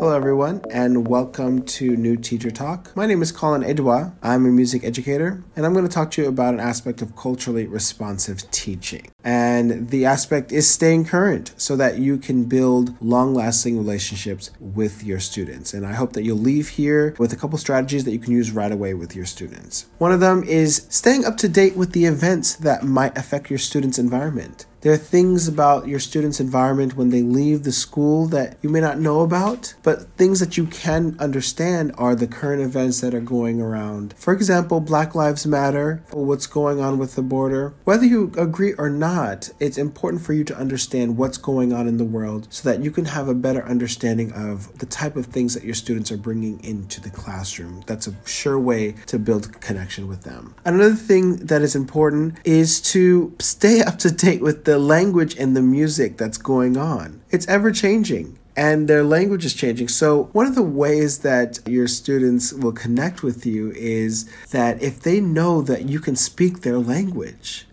Hello, everyone, and welcome to New Teacher Talk. My name is Colin Edouard. I'm a music educator, and I'm going to talk to you about an aspect of culturally responsive teaching. And the aspect is staying current so that you can build long lasting relationships with your students. And I hope that you'll leave here with a couple strategies that you can use right away with your students. One of them is staying up to date with the events that might affect your students' environment. There are things about your students' environment when they leave the school that you may not know about, but things that you can understand are the current events that are going around. For example, Black Lives Matter, what's going on with the border. Whether you agree or not, it's important for you to understand what's going on in the world so that you can have a better understanding of the type of things that your students are bringing into the classroom. That's a sure way to build connection with them. Another thing that is important is to stay up to date with the language and the music that's going on. It's ever changing and their language is changing. So, one of the ways that your students will connect with you is that if they know that you can speak their language,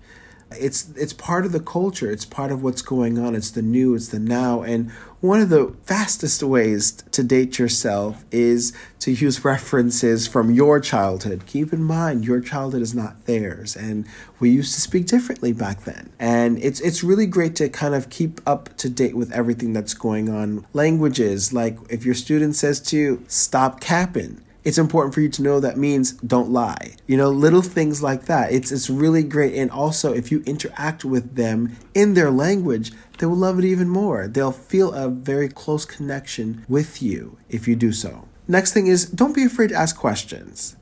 it's it's part of the culture. It's part of what's going on. It's the new. It's the now. And one of the fastest ways to date yourself is to use references from your childhood. Keep in mind your childhood is not theirs, and we used to speak differently back then. And it's it's really great to kind of keep up to date with everything that's going on. Languages like if your student says to you, "Stop capping." It's important for you to know that means don't lie. You know, little things like that. It's it's really great. And also if you interact with them in their language, they will love it even more. They'll feel a very close connection with you if you do so. Next thing is don't be afraid to ask questions.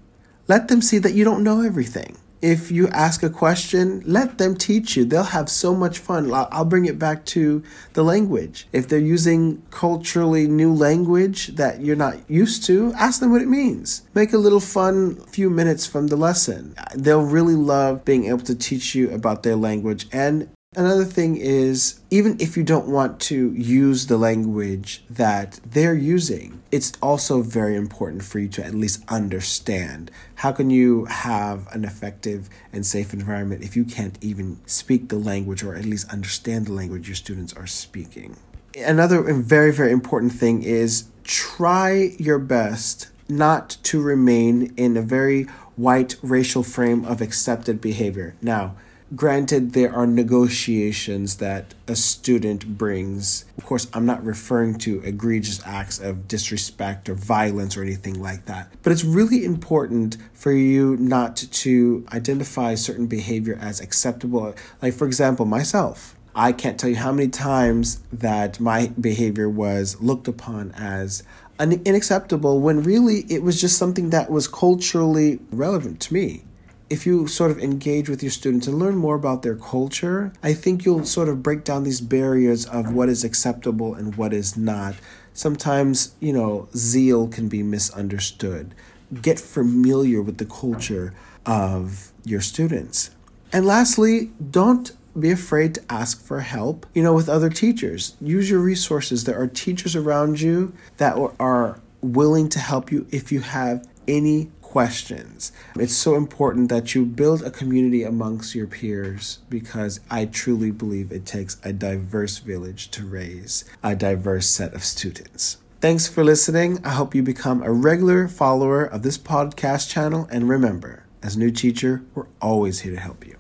Let them see that you don't know everything if you ask a question, let them teach you. They'll have so much fun. I'll bring it back to the language. If they're using culturally new language that you're not used to, ask them what it means. Make a little fun few minutes from the lesson. They'll really love being able to teach you about their language and Another thing is, even if you don't want to use the language that they're using, it's also very important for you to at least understand. How can you have an effective and safe environment if you can't even speak the language or at least understand the language your students are speaking? Another very, very important thing is try your best not to remain in a very white racial frame of accepted behavior. Now, Granted, there are negotiations that a student brings. Of course, I'm not referring to egregious acts of disrespect or violence or anything like that. But it's really important for you not to identify certain behavior as acceptable. Like, for example, myself. I can't tell you how many times that my behavior was looked upon as unacceptable when really it was just something that was culturally relevant to me if you sort of engage with your students and learn more about their culture, I think you'll sort of break down these barriers of what is acceptable and what is not. Sometimes, you know, zeal can be misunderstood. Get familiar with the culture of your students. And lastly, don't be afraid to ask for help, you know, with other teachers. Use your resources. There are teachers around you that are willing to help you if you have any questions. It's so important that you build a community amongst your peers because I truly believe it takes a diverse village to raise a diverse set of students. Thanks for listening. I hope you become a regular follower of this podcast channel. And remember, as new teacher, we're always here to help you.